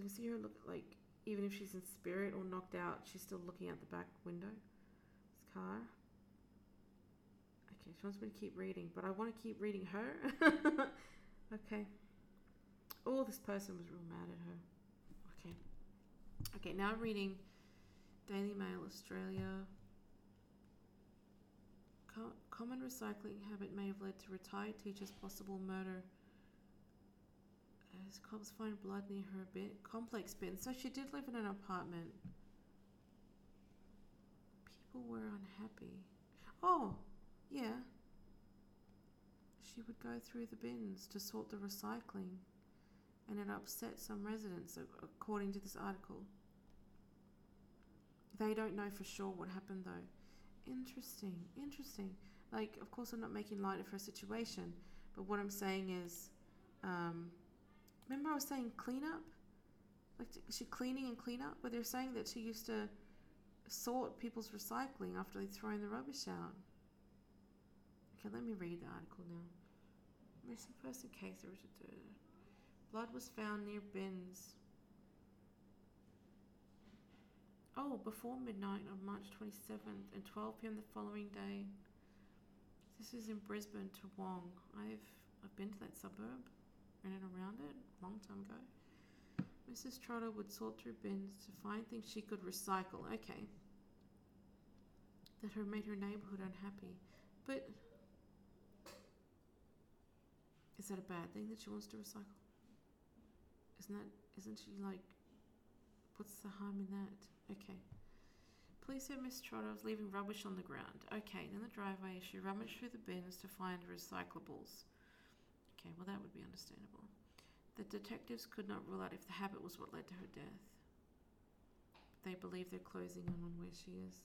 Can see her look like, even if she's in spirit or knocked out, she's still looking out the back window. This car. Okay, she wants me to keep reading, but I want to keep reading her. [laughs] okay. Oh, this person was real mad at her. Okay. Okay, now I'm reading Daily Mail Australia. Co- common recycling habit may have led to retired teacher's possible murder. As cops find blood near her a bit, complex bin. So she did live in an apartment. People were unhappy. Oh, yeah. She would go through the bins to sort the recycling, and it upset some residents, according to this article. They don't know for sure what happened though. Interesting, interesting. Like, of course, I'm not making light of her situation, but what I'm saying is, um, remember I was saying clean up? Like, she cleaning and clean up? But they're saying that she used to sort people's recycling after they've thrown the rubbish out. Okay, let me read the article now. Missing person case. Blood was found near bins. Oh, before midnight on March 27th and 12 p.m. the following day. This is in Brisbane, Toowong. I've I've been to that suburb, and around it, a long time ago. Mrs. Trotter would sort through bins to find things she could recycle. Okay. That her made her neighborhood unhappy, but is that a bad thing that she wants to recycle? Isn't that isn't she like? What's the harm in that? Okay. Police said Miss Trotter was leaving rubbish on the ground. Okay, in the driveway, she rummaged through the bins to find recyclables. Okay, well, that would be understandable. The detectives could not rule out if the habit was what led to her death. They believe they're closing in on where she is.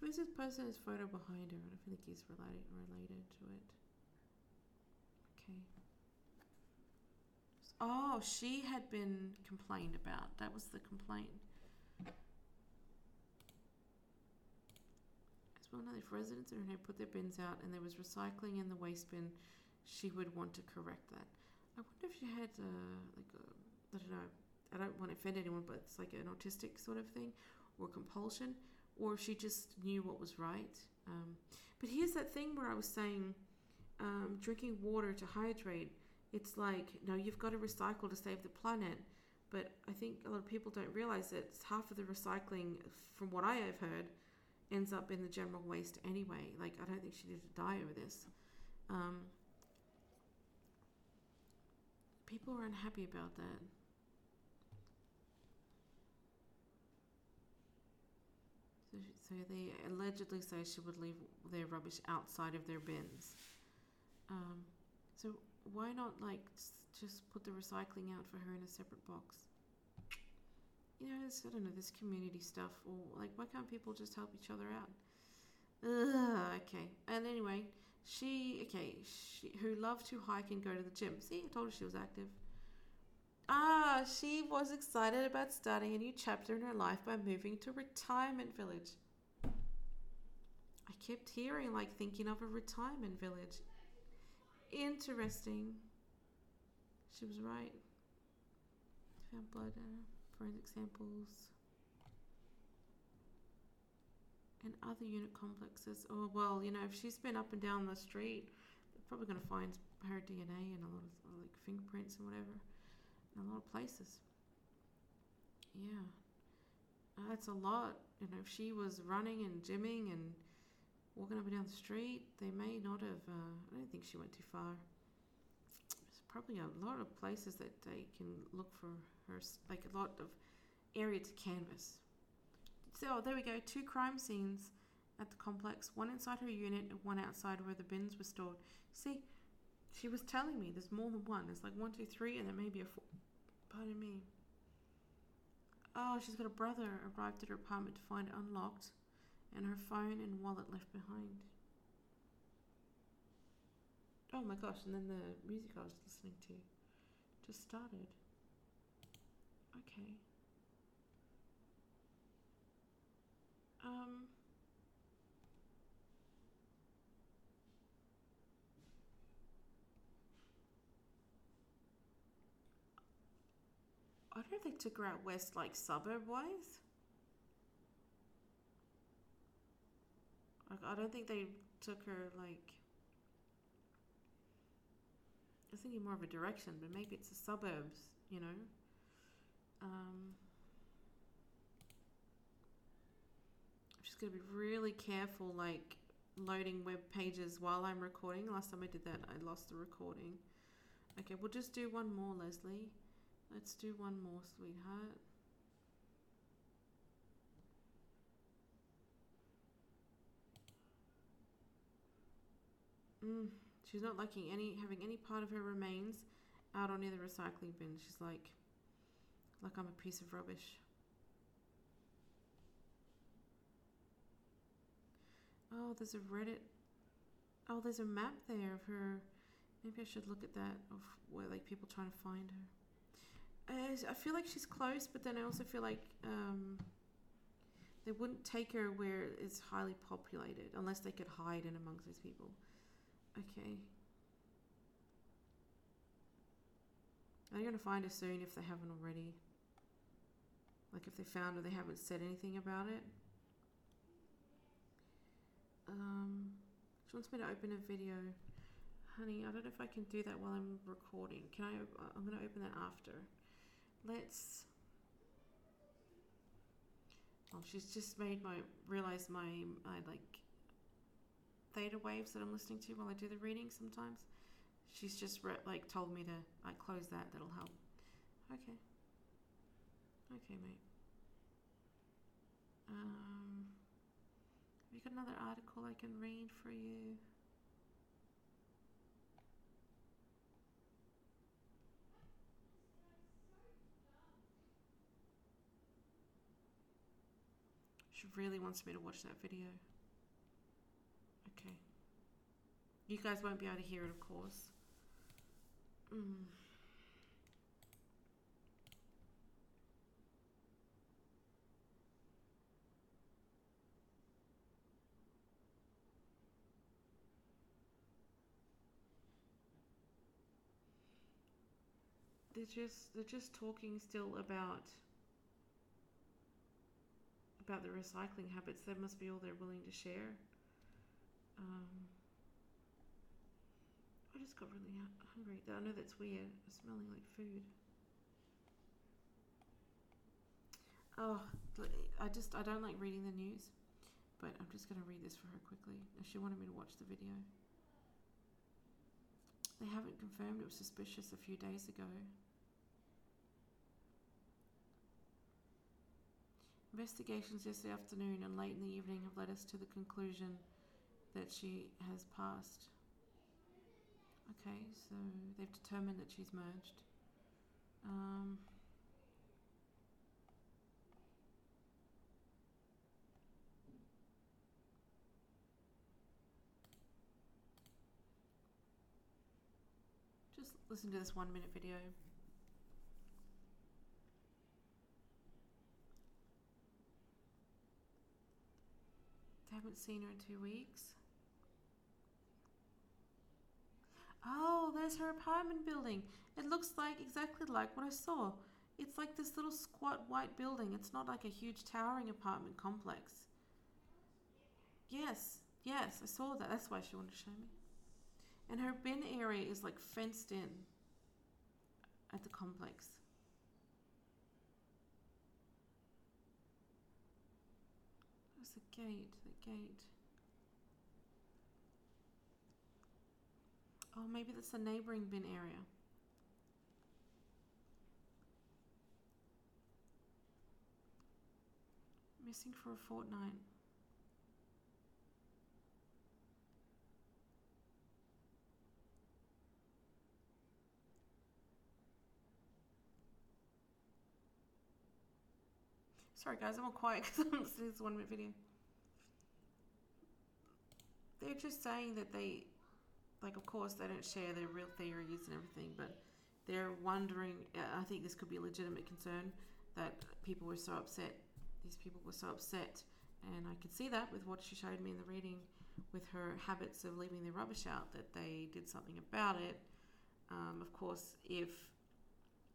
Who is this person? His photo behind her. I don't think he's related related to it. Okay. Oh, she had been complained about. That was the complaint. Now if residents in put their bins out and there was recycling in the waste bin, she would want to correct that. I wonder if she had uh, like a, I don't know. I don't want to offend anyone, but it's like an autistic sort of thing, or compulsion, or if she just knew what was right. Um, but here's that thing where I was saying, um, drinking water to hydrate. It's like no, you've got to recycle to save the planet. But I think a lot of people don't realize that half of the recycling, from what I have heard, ends up in the general waste anyway. Like I don't think she needed to die over this. Um, people are unhappy about that. So, so they allegedly say she would leave their rubbish outside of their bins. Um, so why not like just put the recycling out for her in a separate box? You know, I don't know this community stuff, or like why can't people just help each other out? Ugh, okay. And anyway, she okay, she who loved to hike and go to the gym. See, I told her she was active. Ah, she was excited about starting a new chapter in her life by moving to retirement village. I kept hearing, like, thinking of a retirement village. Interesting. She was right. Found blood, uh, forensic samples. And other unit complexes. Oh, well, you know, if she's been up and down the street, they're probably going to find her DNA and a lot of, like, fingerprints and whatever in a lot of places. Yeah. Uh, that's a lot. You know, if she was running and gymming and walking up and down the street, they may not have. Uh, I don't think she went too far. There's probably a lot of places that they can look for her, like a lot of area to canvas. So there we go. Two crime scenes at the complex. One inside her unit and one outside where the bins were stored. See, she was telling me there's more than one. There's like one, two, three, and there may be a four. Pardon me. Oh, she's got a brother arrived at her apartment to find it unlocked and her phone and wallet left behind. Oh my gosh, and then the music I was listening to just started. Okay. Um. I don't if they took her out west, like suburb wise. Like, I don't think they took her like. I was thinking more of a direction, but maybe it's the suburbs, you know. Um, I'm just gonna be really careful, like loading web pages while I'm recording. Last time I did that, I lost the recording. Okay, we'll just do one more, Lesley. Let's do one more, sweetheart. Mm, she's not liking any having any part of her remains out near the recycling bin. She's like, like I'm a piece of rubbish. Oh, there's a Reddit. Oh, there's a map there of her. Maybe I should look at that of where like people trying to find her. I feel like she's close, but then I also feel like um, they wouldn't take her where it's highly populated unless they could hide in amongst those people. Okay. Going to find her soon if they haven't already. Like if they found or they haven't said anything about it. Um, she wants me to open a video. Honey, I don't know if I can do that while I'm recording. Can I? I'm going to open that after. Let's. Oh, she's just made my realize my my like theta waves that I'm listening to while I do the reading sometimes. She's just re- like told me to like close that. That'll help. Okay. Okay, mate. Um, have you got another article I can read for you? She really wants me to watch that video. Okay. You guys won't be able to hear it, of course. Mm. They're just they're just talking still about about the recycling habits. That must be all they're willing to share. Um, I just got really hu- hungry. I know that's weird. It's smelling like food. Oh, I just I don't like reading the news, but I'm just gonna read this for her quickly. She wanted me to watch the video. They haven't confirmed it was suspicious a few days ago. Investigations yesterday afternoon and late in the evening have led us to the conclusion that she has passed. Okay, so they've determined that she's merged. Um, just listen to this one minute video. They haven't seen her in two weeks. Oh, there's her apartment building. It looks like exactly like what I saw. It's like this little squat white building. It's not like a huge towering apartment complex. Yes, yes, I saw that. That's why she wanted to show me. And her bin area is like fenced in at the complex. There's a gate, gate. Oh, maybe that's the neighboring bin area. Missing for a fortnight. Sorry, guys, I'm all quiet [laughs] because I'm listening to this one minute video. They're just saying that they, like, of course, they don't share their real theories and everything, but they're wondering. uh, I think this could be a legitimate concern that people were so upset. These people were so upset, and I could see that with what she showed me in the reading, with her habits of leaving their rubbish out, that they did something about it. Um, of course, if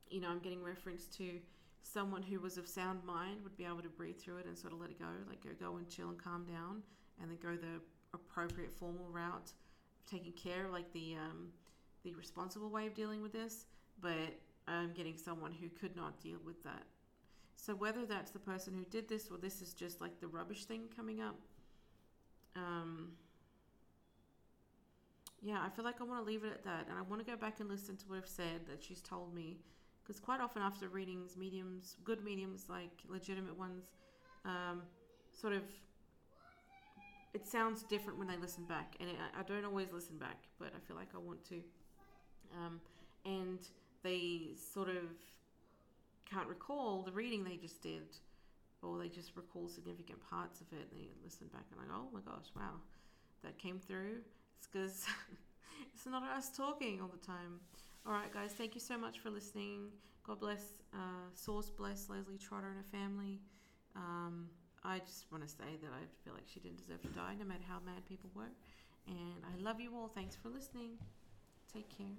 you know, I'm getting reference to someone who was of sound mind would be able to breathe through it and sort of let it go, like go, go and chill and calm down, and then go the appropriate formal route of taking care, of like the um, the responsible way of dealing with this. But I'm getting someone who could not deal with that. So whether that's the person who did this or this is just like the rubbish thing coming up, um, yeah, I feel like I want to leave it at that, and I want to go back and listen to what I've said that she's told me because quite often after readings, mediums, good mediums, like legitimate ones, um, sort of, it sounds different when they listen back, and it, I don't always listen back, but I feel like I want to, um, and they sort of can't recall the reading they just did, or they just recall significant parts of it. And they listen back and like, oh my gosh, wow, that came through. It's because [laughs] it's not us talking all the time. All right, guys. Thank you so much for listening. God bless, uh, Source bless Lesley Trotter and her family. Um, I just want to say that I feel like she didn't deserve to die, no matter how mad people were. And I love you all. Thanks for listening. Take care.